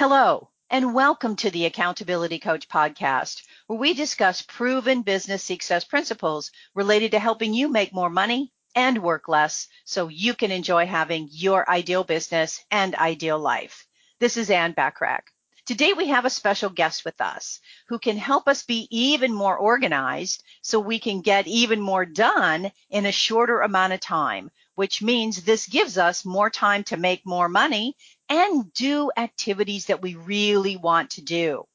Hello, and welcome to the Accountability Coach podcast, where we discuss proven business success principles related to helping you make more money and work less so you can enjoy having your ideal business and ideal life. This is Ann Bachrach. Today we have a special guest with us who can help us be even more organized so we can get even more done in a shorter amount of time, which means this gives us more time to make more money and do activities that we really want to do.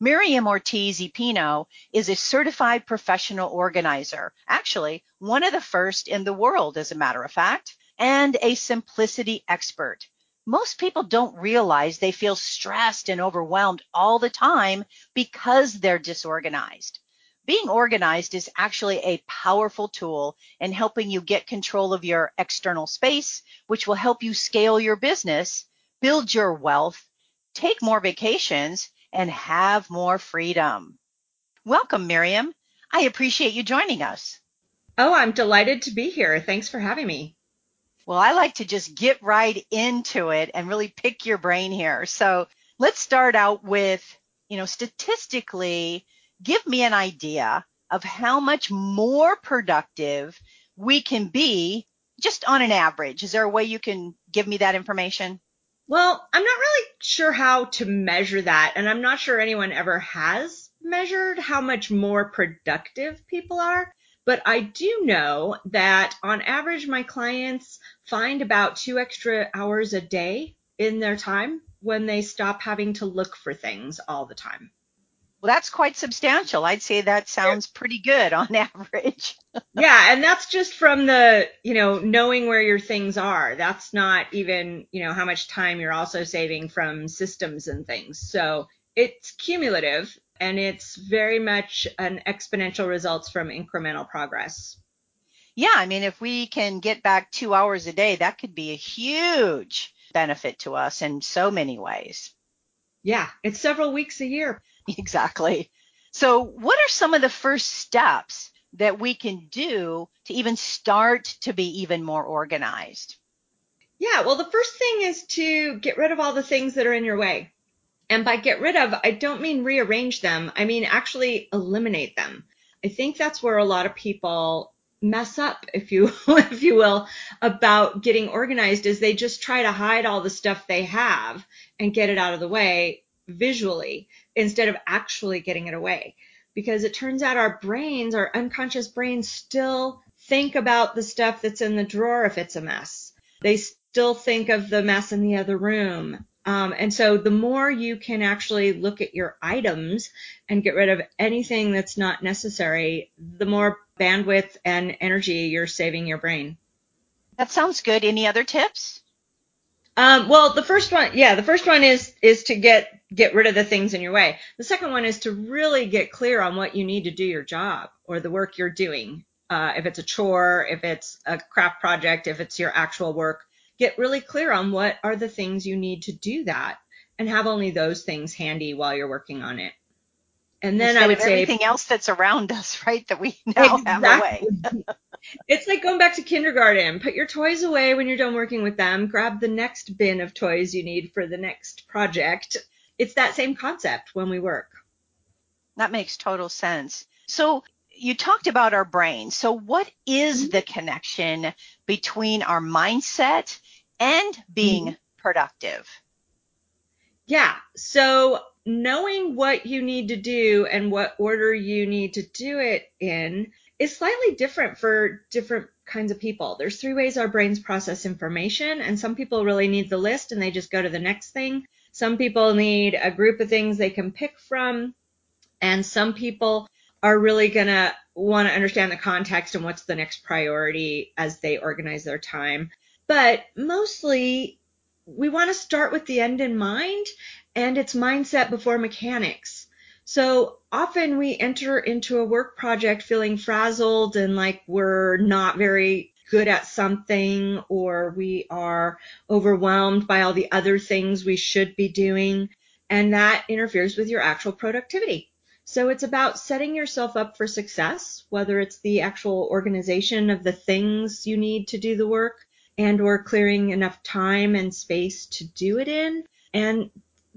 Miriam Ortiz Pino is a certified professional organizer, actually one of the first in the world, as a matter of fact, and a simplicity expert. Most people don't realize they feel stressed and overwhelmed all the time because they're disorganized. Being organized is actually a powerful tool in helping you get control of your external space, which will help you scale your business, build your wealth, take more vacations, and have more freedom. Welcome, Miriam. I appreciate you joining us. Oh, I'm delighted to be here. Thanks for having me. Well, I like to just get right into it and really pick your brain here. So let's start out with, you know, statistically, give me an idea of how much more productive we can be just on an average. Is there a way you can give me that information? Well, I'm not really sure how to measure that, and I'm not sure anyone ever has measured how much more productive people are. But I do know that on average, my clients find about two extra hours a day in their time when they stop having to look for things all the time. Well, that's quite substantial. I'd say that sounds pretty good on average. yeah, and that's just from the, you know, knowing where your things are. That's not even, you know, how much time you're also saving from systems and things. So it's cumulative and it's very much an exponential results from incremental progress. Yeah, I mean, if we can get back two hours a day, that could be a huge benefit to us in so many ways. Yeah, it's several weeks a year. Exactly. So, what are some of the first steps that we can do to even start to be even more organized? Yeah, well, the first thing is to get rid of all the things that are in your way. And by get rid of, I don't mean rearrange them, I mean actually eliminate them. I think that's where a lot of people mess up, if you if you will, about getting organized is they just try to hide all the stuff they have and get it out of the way visually instead of actually getting it away. Because it turns out our brains, our unconscious brains still think about the stuff that's in the drawer if it's a mess. They still think of the mess in the other room. Um, and so the more you can actually look at your items and get rid of anything that's not necessary, the more bandwidth and energy you're saving your brain. That sounds good. Any other tips? Um, well, the first one, yeah, the first one is is to get get rid of the things in your way. The second one is to really get clear on what you need to do your job or the work you're doing. Uh, if it's a chore, if it's a craft project, if it's your actual work, get really clear on what are the things you need to do that, and have only those things handy while you're working on it. And then Instead I would say everything else that's around us, right? That we now exactly. have away. it's like going back to kindergarten. Put your toys away when you're done working with them. Grab the next bin of toys you need for the next project. It's that same concept when we work. That makes total sense. So you talked about our brain. So what is mm-hmm. the connection between our mindset and being mm-hmm. productive? Yeah. So knowing what you need to do and what order you need to do it in is slightly different for different kinds of people. There's three ways our brains process information, and some people really need the list and they just go to the next thing. Some people need a group of things they can pick from, and some people are really going to want to understand the context and what's the next priority as they organize their time. But mostly, we want to start with the end in mind, and it's mindset before mechanics. So often we enter into a work project feeling frazzled and like we're not very good at something or we are overwhelmed by all the other things we should be doing. And that interferes with your actual productivity. So it's about setting yourself up for success, whether it's the actual organization of the things you need to do the work and or clearing enough time and space to do it in and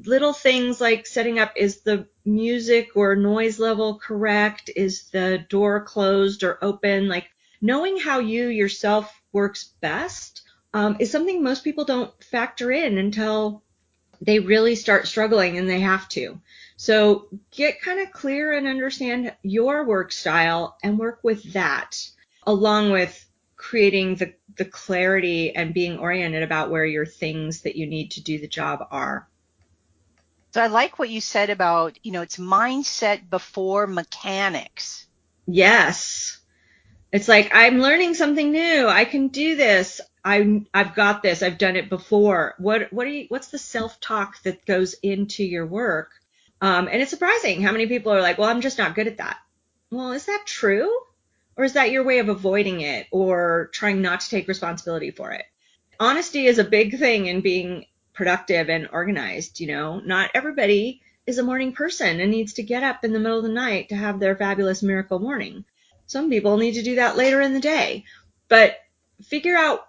little things like setting up is the music or noise level correct? Is the door closed or open? Like knowing how you yourself works best um, is something most people don't factor in until they really start struggling and they have to. So get kind of clear and understand your work style and work with that along with creating the, the clarity and being oriented about where your things that you need to do the job are. So I like what you said about, you know, it's mindset before mechanics. Yes. It's like I'm learning something new. I can do this. I I've got this. I've done it before. What what are you, what's the self-talk that goes into your work? Um, and it's surprising how many people are like, "Well, I'm just not good at that." Well, is that true? Or is that your way of avoiding it or trying not to take responsibility for it? Honesty is a big thing in being productive and organized, you know. Not everybody is a morning person and needs to get up in the middle of the night to have their fabulous miracle morning. Some people need to do that later in the day. But figure out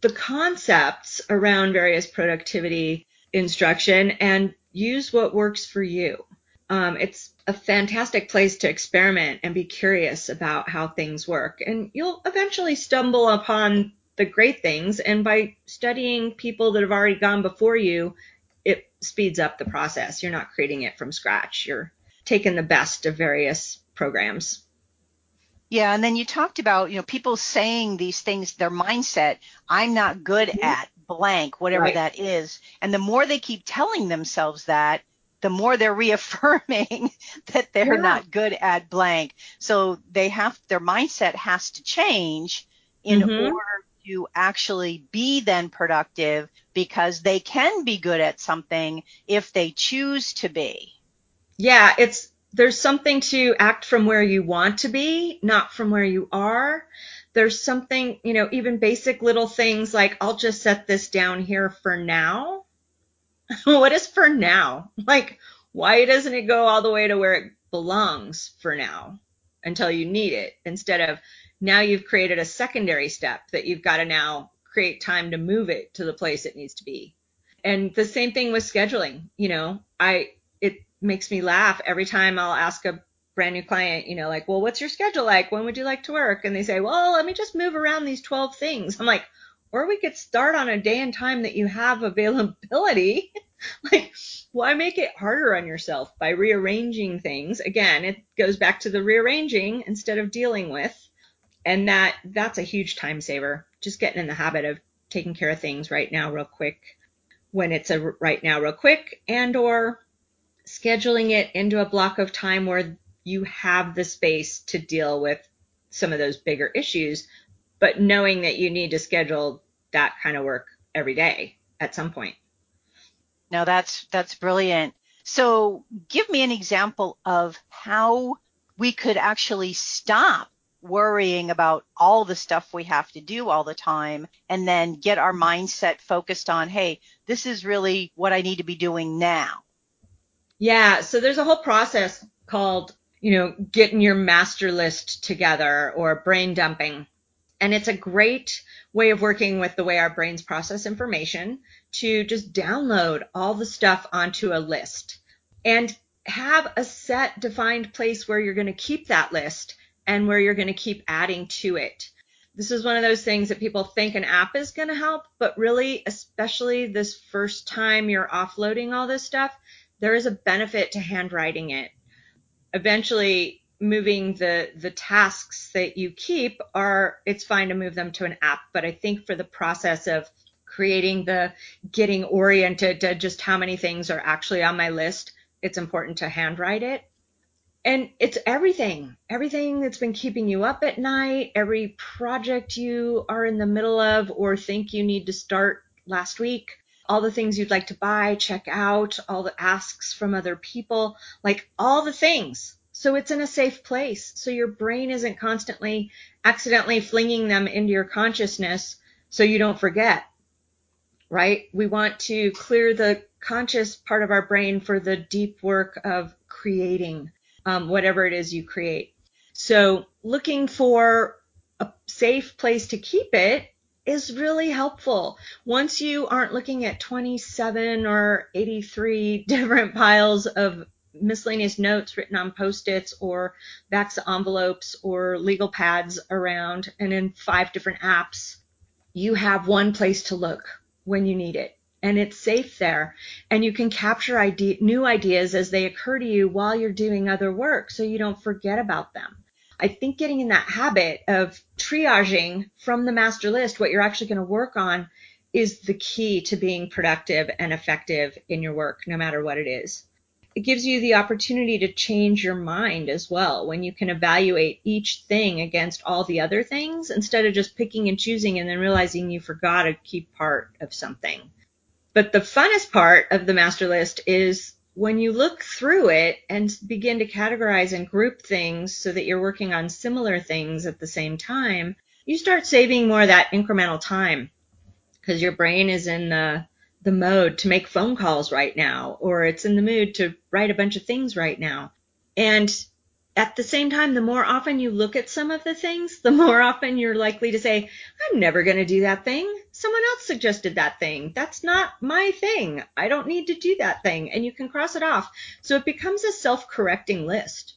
the concepts around various productivity instruction and use what works for you. Um, it's a fantastic place to experiment and be curious about how things work. And you'll eventually stumble upon the great things. And by studying people that have already gone before you, it speeds up the process. You're not creating it from scratch. You're taking the best of various programs. Yeah, and then you talked about, you know, people saying these things, their mindset, I'm not good mm-hmm. at blank, whatever right. that is. And the more they keep telling themselves that, the more they're reaffirming that they're yeah. not good at blank. So they have their mindset has to change in mm-hmm. order to actually be then productive because they can be good at something if they choose to be. Yeah, it's there's something to act from where you want to be, not from where you are. There's something, you know, even basic little things like I'll just set this down here for now. what is for now? Like, why doesn't it go all the way to where it belongs for now until you need it instead of now you've created a secondary step that you've got to now create time to move it to the place it needs to be. And the same thing with scheduling. You know, I, it makes me laugh every time I'll ask a brand new client, you know, like, well, what's your schedule like? When would you like to work? And they say, well, let me just move around these 12 things. I'm like, or we could start on a day and time that you have availability. like, why make it harder on yourself by rearranging things? Again, it goes back to the rearranging instead of dealing with and that that's a huge time saver. Just getting in the habit of taking care of things right now, real quick, when it's a right now, real quick, and or scheduling it into a block of time where you have the space to deal with some of those bigger issues, but knowing that you need to schedule that kind of work every day at some point. Now that's that's brilliant. So give me an example of how we could actually stop worrying about all the stuff we have to do all the time and then get our mindset focused on, hey, this is really what I need to be doing now. Yeah. So there's a whole process called, you know, getting your master list together or brain dumping. And it's a great way of working with the way our brains process information to just download all the stuff onto a list and have a set defined place where you're going to keep that list and where you're going to keep adding to it. This is one of those things that people think an app is going to help, but really, especially this first time you're offloading all this stuff, there is a benefit to handwriting it. Eventually, moving the the tasks that you keep are it's fine to move them to an app, but I think for the process of creating the getting oriented to just how many things are actually on my list, it's important to handwrite it and it's everything, everything that's been keeping you up at night, every project you are in the middle of or think you need to start last week, all the things you'd like to buy, check out, all the asks from other people, like all the things. So it's in a safe place. So your brain isn't constantly accidentally flinging them into your consciousness so you don't forget, right? We want to clear the conscious part of our brain for the deep work of creating um, whatever it is you create. So looking for a safe place to keep it is really helpful. Once you aren't looking at 27 or 83 different piles of miscellaneous notes written on post-its or backs of envelopes or legal pads around and in five different apps, you have one place to look when you need it and it's safe there and you can capture new ideas as they occur to you while you're doing other work so you don't forget about them. I think getting in that habit of triaging from the master list what you're actually going to work on is the key to being productive and effective in your work, no matter what it is. It gives you the opportunity to change your mind as well when you can evaluate each thing against all the other things instead of just picking and choosing and then realizing you forgot a key part of something. But the funnest part of the master list is when you look through it and begin to categorize and group things so that you're working on similar things at the same time, you start saving more of that incremental time because your brain is in the the mode to make phone calls right now or it's in the mood to write a bunch of things right now. And at the same time, the more often you look at some of the things, the more often you're likely to say, I'm never going to do that thing. Someone else suggested that thing. That's not my thing. I don't need to do that thing. And you can cross it off. So it becomes a self correcting list.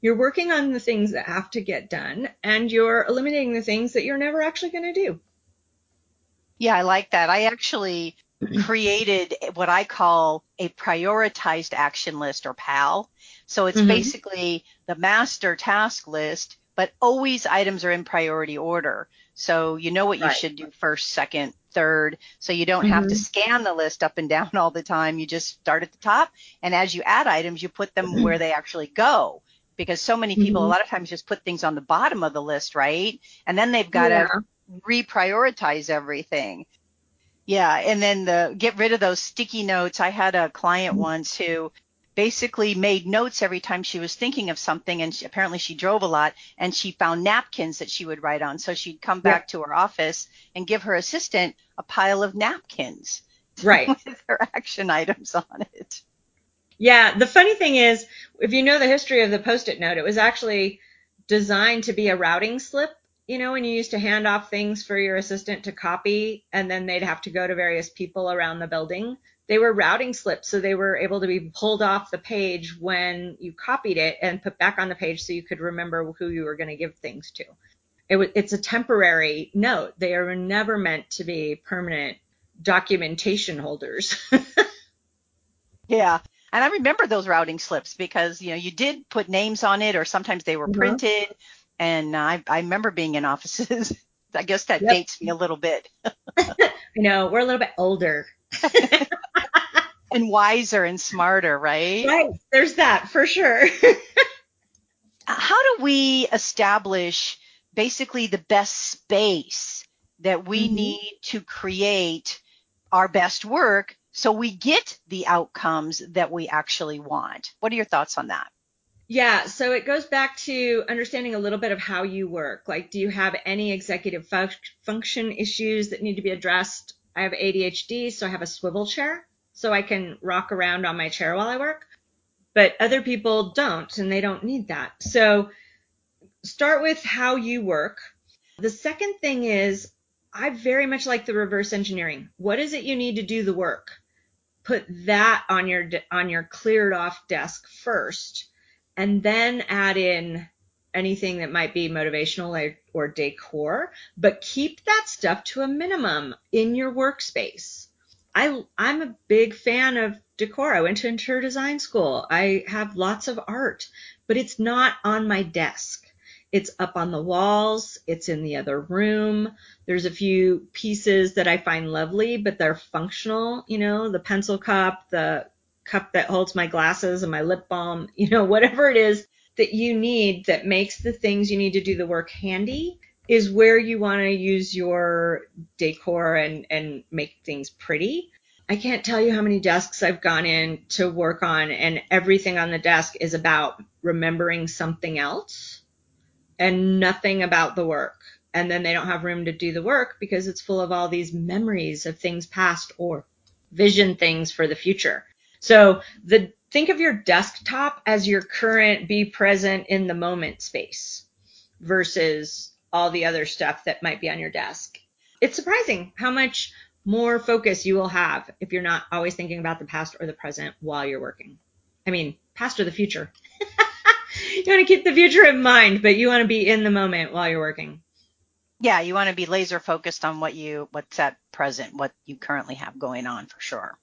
You're working on the things that have to get done and you're eliminating the things that you're never actually going to do. Yeah, I like that. I actually created what I call a prioritized action list or PAL. So it's mm-hmm. basically the master task list, but always items are in priority order. So you know what you right. should do first, second, third. So you don't mm-hmm. have to mm-hmm. scan the list up and down all the time. You just start at the top. And as you add items, you put them where they actually go. Because so many people mm-hmm. a lot of times just put things on the bottom of the list, right? And then they've got yeah. to reprioritize everything. Yeah, and then the get rid of those sticky notes. I had a client once who basically made notes every time she was thinking of something and she, apparently she drove a lot and she found napkins that she would write on. So she'd come back yeah. to her office and give her assistant a pile of napkins. Right. With her action items on it. Yeah, the funny thing is, if you know the history of the post-it note, it was actually designed to be a routing slip you know, when you used to hand off things for your assistant to copy and then they'd have to go to various people around the building, they were routing slips. So they were able to be pulled off the page when you copied it and put back on the page so you could remember who you were going to give things to. It w- it's a temporary note. They are never meant to be permanent documentation holders. yeah. And I remember those routing slips because, you know, you did put names on it or sometimes they were mm-hmm. printed and I, I remember being in offices. I guess that yep. dates me a little bit. I know we're a little bit older. and wiser and smarter, right? Right. There's that for sure. How do we establish basically the best space that we mm-hmm. need to create our best work so we get the outcomes that we actually want? What are your thoughts on that? Yeah, so it goes back to understanding a little bit of how you work. Like, do you have any executive fu- function issues that need to be addressed? I have ADHD, so I have a swivel chair, so I can rock around on my chair while I work. But other people don't, and they don't need that. So start with how you work. The second thing is, I very much like the reverse engineering. What is it you need to do the work? Put that on your on your cleared off desk first and then add in anything that might be motivational or, or decor, but keep that stuff to a minimum in your workspace. I, I'm a big fan of decor. I went to interior design school. I have lots of art, but it's not on my desk. It's up on the walls. It's in the other room. There's a few pieces that I find lovely, but they're functional. You know, the pencil cup, the cup that holds my glasses and my lip balm, you know, whatever it is that you need that makes the things you need to do the work handy is where you want to use your decor and, and make things pretty. I can't tell you how many desks I've gone in to work on and everything on the desk is about remembering something else and nothing about the work. And then they don't have room to do the work because it's full of all these memories of things past or vision things for the future. So the think of your desktop as your current be present in the moment space versus all the other stuff that might be on your desk. it's surprising how much more focus you will have if you're not always thinking about the past or the present while you're working. I mean, past or the future. you want to keep the future in mind, but you want to be in the moment while you're working. Yeah, you want to be laser focused on what you what's at present, what you currently have going on for sure.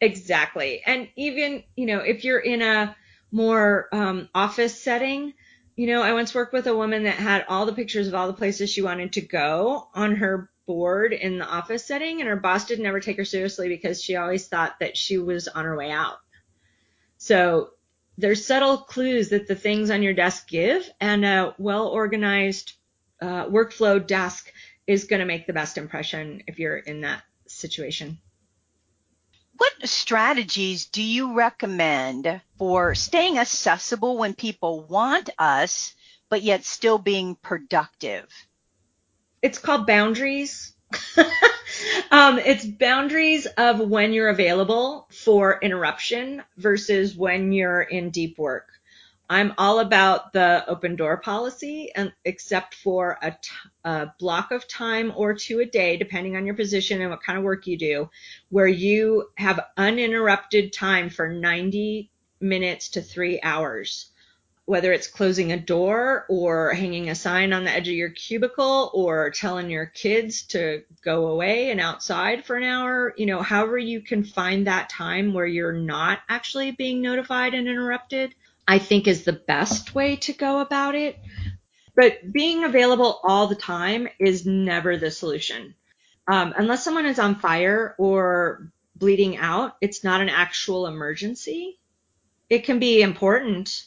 Exactly. And even, you know, if you're in a more um, office setting, you know, I once worked with a woman that had all the pictures of all the places she wanted to go on her board in the office setting, and her boss didn't ever take her seriously because she always thought that she was on her way out. So there's subtle clues that the things on your desk give, and a well organized uh, workflow desk is going to make the best impression if you're in that situation. What strategies do you recommend for staying accessible when people want us, but yet still being productive? It's called boundaries. um, it's boundaries of when you're available for interruption versus when you're in deep work. I'm all about the open door policy, and except for a, t- a block of time or two a day, depending on your position and what kind of work you do, where you have uninterrupted time for 90 minutes to three hours. Whether it's closing a door or hanging a sign on the edge of your cubicle or telling your kids to go away and outside for an hour, you know, however you can find that time where you're not actually being notified and interrupted I think is the best way to go about it. But being available all the time is never the solution. Um, unless someone is on fire or bleeding out, it's not an actual emergency. It can be important,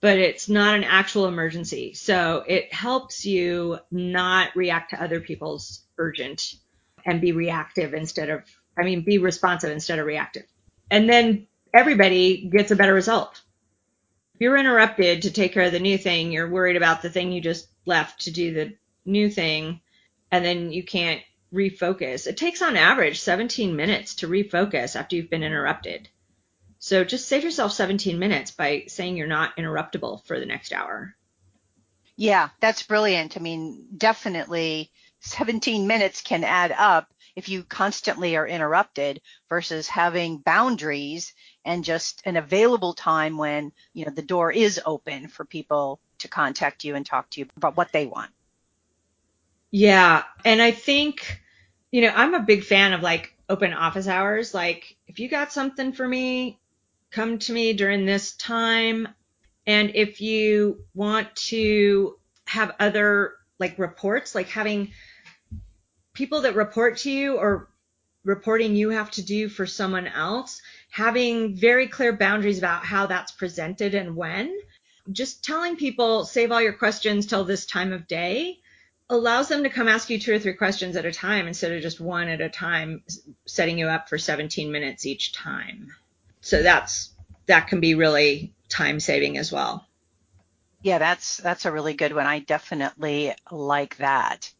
but it's not an actual emergency. So it helps you not react to other people's urgent and be reactive instead of, I mean, be responsive instead of reactive. And then everybody gets a better result you're interrupted to take care of the new thing, you're worried about the thing you just left to do the new thing, and then you can't refocus. It takes on average 17 minutes to refocus after you've been interrupted. So just save yourself 17 minutes by saying you're not interruptible for the next hour. Yeah, that's brilliant. I mean, definitely 17 minutes can add up if you constantly are interrupted versus having boundaries and just an available time when, you know, the door is open for people to contact you and talk to you about what they want. Yeah. And I think, you know, I'm a big fan of like open office hours. Like if you got something for me, come to me during this time. And if you want to have other like reports, like having people that report to you or reporting you have to do for someone else, having very clear boundaries about how that's presented and when. Just telling people, save all your questions till this time of day allows them to come ask you two or three questions at a time instead of just one at a time, setting you up for 17 minutes each time. So that's, that can be really time saving as well. Yeah, that's, that's a really good one. I definitely like that.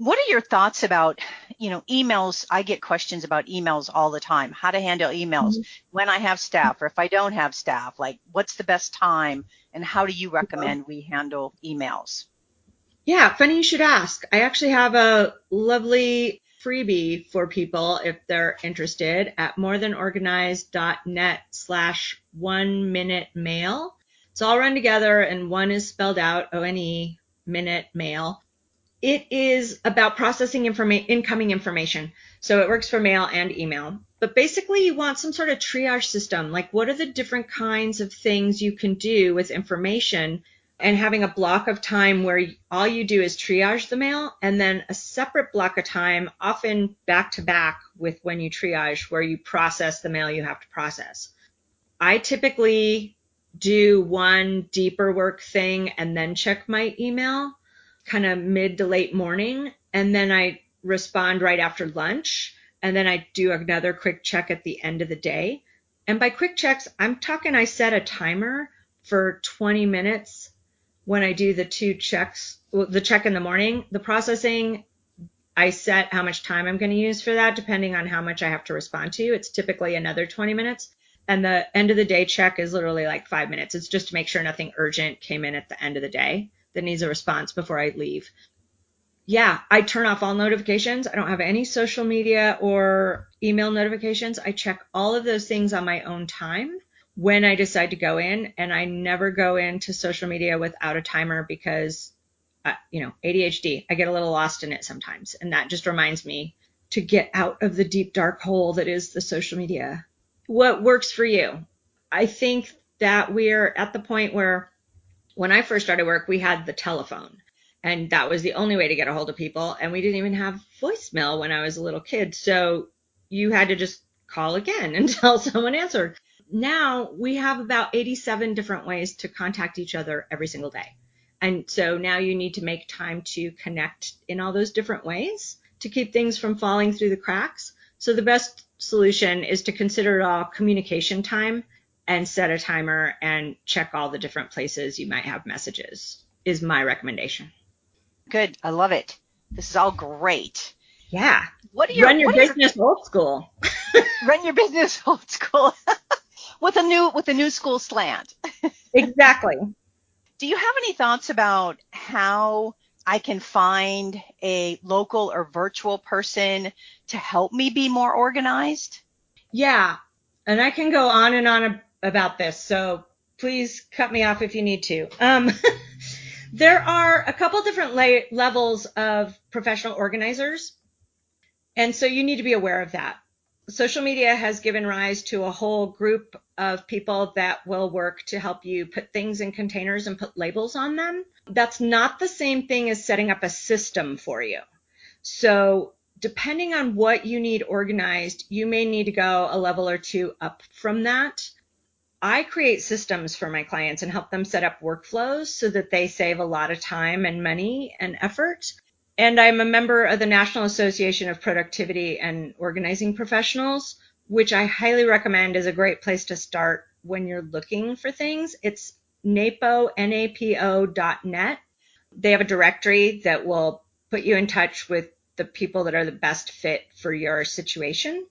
What are your thoughts about, you know, emails? I get questions about emails all the time. How to handle emails mm-hmm. when I have staff or if I don't have staff. Like, what's the best time and how do you recommend we handle emails? Yeah, funny you should ask. I actually have a lovely freebie for people if they're interested at morethanorganized.net slash one minute mail. It's all run together and one is spelled out O-N-E minute mail. It is about processing informa- incoming information. So it works for mail and email. But basically, you want some sort of triage system. Like, what are the different kinds of things you can do with information? And having a block of time where all you do is triage the mail, and then a separate block of time, often back to back with when you triage, where you process the mail you have to process. I typically do one deeper work thing and then check my email kind of mid to late morning. And then I respond right after lunch. And then I do another quick check at the end of the day. And by quick checks, I'm talking I set a timer for 20 minutes when I do the two checks, the check in the morning. The processing, I set how much time I'm going to use for that depending on how much I have to respond to. It's typically another 20 minutes. And the end of the day check is literally like five minutes. It's just to make sure nothing urgent came in at the end of the day that needs a response before I leave. yeah, I turn off all notifications. I don't have any social media or email notifications. I check all of those things on my own time when I decide to go in, and I never go into social media without a timer because, uh, you know, ADHD, I get a little lost in it sometimes. And that just reminds me to get out of the deep, dark hole that is the social media. What works for you? I think that we're at the point where when I first started work, we had the telephone and that was the only way to get a hold of people. And we didn't even have voicemail when I was a little kid. So you had to just call again until someone answered. Now we have about 87 different ways to contact each other every single day. And so now you need to make time to connect in all those different ways to keep things from falling through the cracks. So the best solution is to consider it all communication time and set a timer and check all the different places you might have messages is my recommendation. Good. I love it. This is all great. Yeah. What do you run your business your, old school? run your business old school with a new with a new school slant. exactly. Do you have any thoughts about how I can find a local or virtual person to help me be more organized? Yeah. And I can go on and on about this. So please cut me off if you need to. Um, There are a couple different la- levels of professional organizers. And so you need to be aware of that. Social media has given rise to a whole group of people that will work to help you put things in containers and put labels on them. That's not the same thing as setting up a system for you. So depending on what you need organized, you may need to go a level or two up from that. I create systems for my clients and help them set up workflows so that they save a lot of time and money and effort. And I'm a member of the National Association of Productivity and Organizing Professionals, which I highly recommend is a great place to start when you're looking for things. It's NAPO, N-A-P-O dot net. They have a directory that will put you in touch with the people that are the best fit for your situation.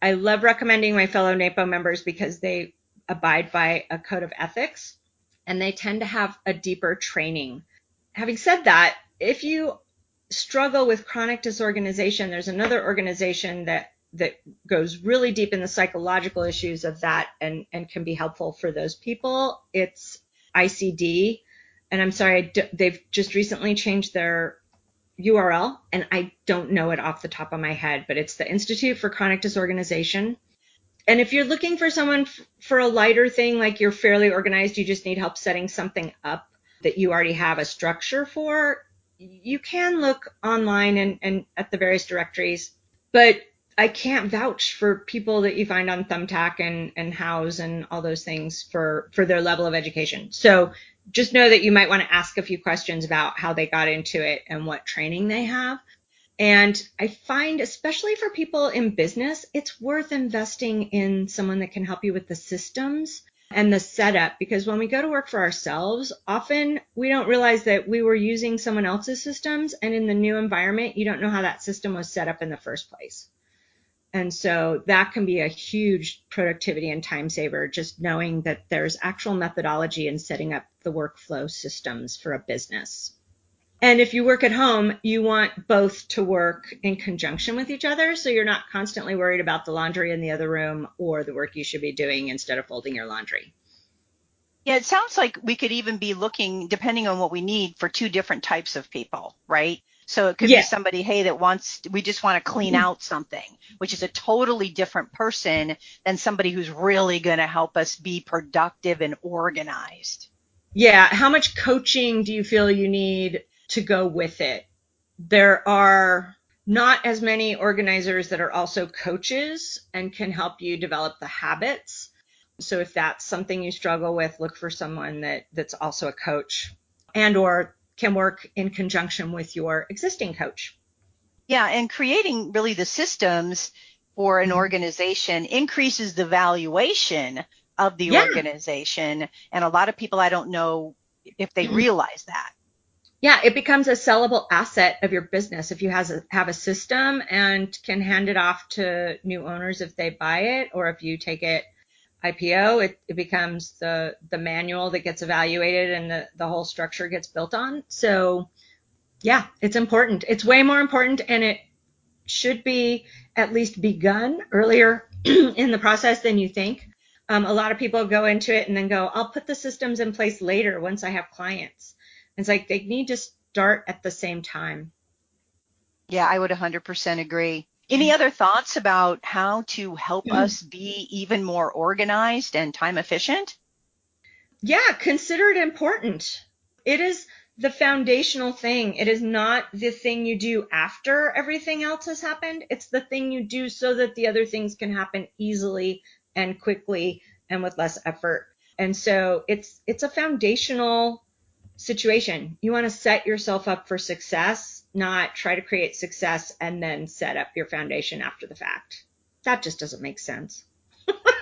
I love recommending my fellow NAPO members because they abide by a code of ethics and they tend to have a deeper training. Having said that, if you struggle with chronic disorganization, there's another organization that that goes really deep in the psychological issues of that and, and can be helpful for those people. It's ICD. And I'm sorry, they've just recently changed their URL and I don't know it off the top of my head, but it's the Institute for Chronic Disorganization. And if you're looking for someone f- for a lighter thing, like you're fairly organized, you just need help setting something up that you already have a structure for, you can look online and, and at the various directories. But I can't vouch for people that you find on Thumbtack and, and Houzz and all those things for, for their level of education. So just know that you might want to ask a few questions about how they got into it and what training they have. And I find, especially for people in business, it's worth investing in someone that can help you with the systems and the setup because when we go to work for ourselves, often we don't realize that we were using someone else's systems and in the new environment, you don't know how that system was set up in the first place. And so that can be a huge productivity and time saver, just knowing that there's actual methodology in setting up the workflow systems for a business. And if you work at home, you want both to work in conjunction with each other. So you're not constantly worried about the laundry in the other room or the work you should be doing instead of folding your laundry. Yeah, it sounds like we could even be looking, depending on what we need, for two different types of people, right? So it could yeah. be somebody, hey, that wants, we just want to clean mm-hmm. out something, which is a totally different person than somebody who's really going to help us be productive and organized. Yeah. How much coaching do you feel you need to go with it. There are not as many organizers that are also coaches and can help you develop the habits. So if that's something you struggle with, look for someone that that's also a coach and or can work in conjunction with your existing coach. Yeah, and creating really the systems for an mm-hmm. organization increases the valuation of the yeah. organization. And a lot of people I don't know if they mm-hmm. realize that yeah, it becomes a sellable asset of your business if you has a, have a system and can hand it off to new owners if they buy it, or if you take it IPO, it, it becomes the the manual that gets evaluated and the, the whole structure gets built on. So Yeah, it's important. It's way more important and it should be at least begun earlier in the process than you think. Um, a lot of people go into it and then go, I'll put the systems in place later once I have clients. It's like they need to start at the same time. Yeah, I would 100% agree. Any other thoughts about how to help mm. us be even more organized and time efficient? Yeah, consider it important. It is the foundational thing. It is not the thing you do after everything else has happened. It's the thing you do so that the other things can happen easily and quickly and with less effort. And so it's it's a foundational situation. You want to set yourself up for success, not try to create success and then set up your foundation after the fact. That just doesn't make sense.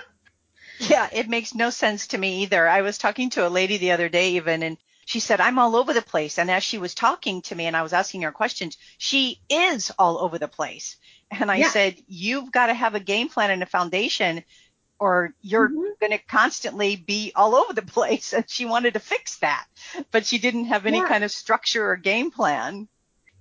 yeah, it makes no sense to me either. I was talking to a lady the other day even and she said, I'm all over the place. And as she was talking to me and I was asking her questions, she is all over the place. And I yeah. said, You've got to have a game plan and a foundation or you're mm-hmm. going to constantly be all over the place. And she wanted to fix that, but she didn't have any yeah. kind of structure or game plan.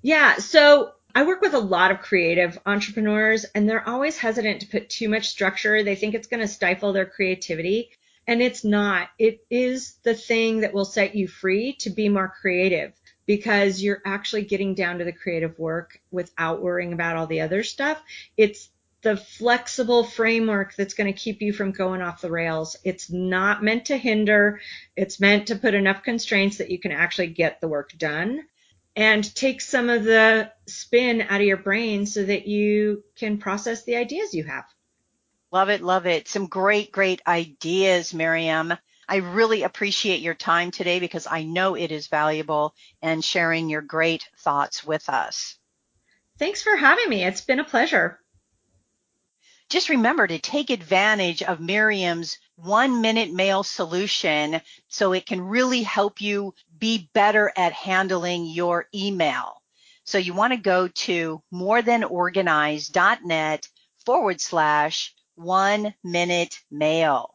Yeah. So I work with a lot of creative entrepreneurs and they're always hesitant to put too much structure. They think it's going to stifle their creativity. And it's not. It is the thing that will set you free to be more creative because you're actually getting down to the creative work without worrying about all the other stuff. It's the flexible framework that's going to keep you from going off the rails. It's not meant to hinder. It's meant to put enough constraints that you can actually get the work done and take some of the spin out of your brain so that you can process the ideas you have. Love it, love it. Some great, great ideas, Miriam. I really appreciate your time today because I know it is valuable and sharing your great thoughts with us. Thanks for having me. It's been a pleasure just remember to take advantage of Miriam's one minute mail solution so it can really help you be better at handling your email. So you want to go to morethanorganized.net forward slash one minute mail.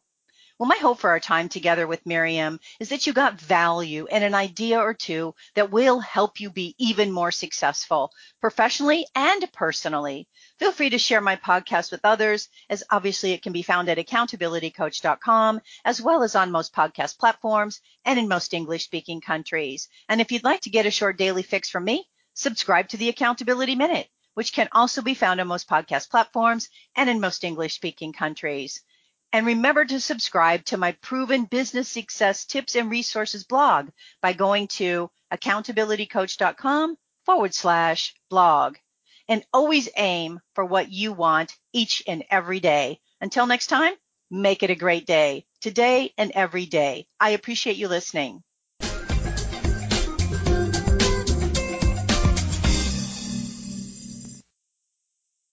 Well, my hope for our time together with Miriam is that you got value and an idea or two that will help you be even more successful professionally and personally. Feel free to share my podcast with others, as obviously it can be found at accountabilitycoach.com, as well as on most podcast platforms and in most English speaking countries. And if you'd like to get a short daily fix from me, subscribe to the Accountability Minute, which can also be found on most podcast platforms and in most English speaking countries. And remember to subscribe to my proven business success tips and resources blog by going to accountabilitycoach.com forward slash blog. And always aim for what you want each and every day. Until next time, make it a great day today and every day. I appreciate you listening.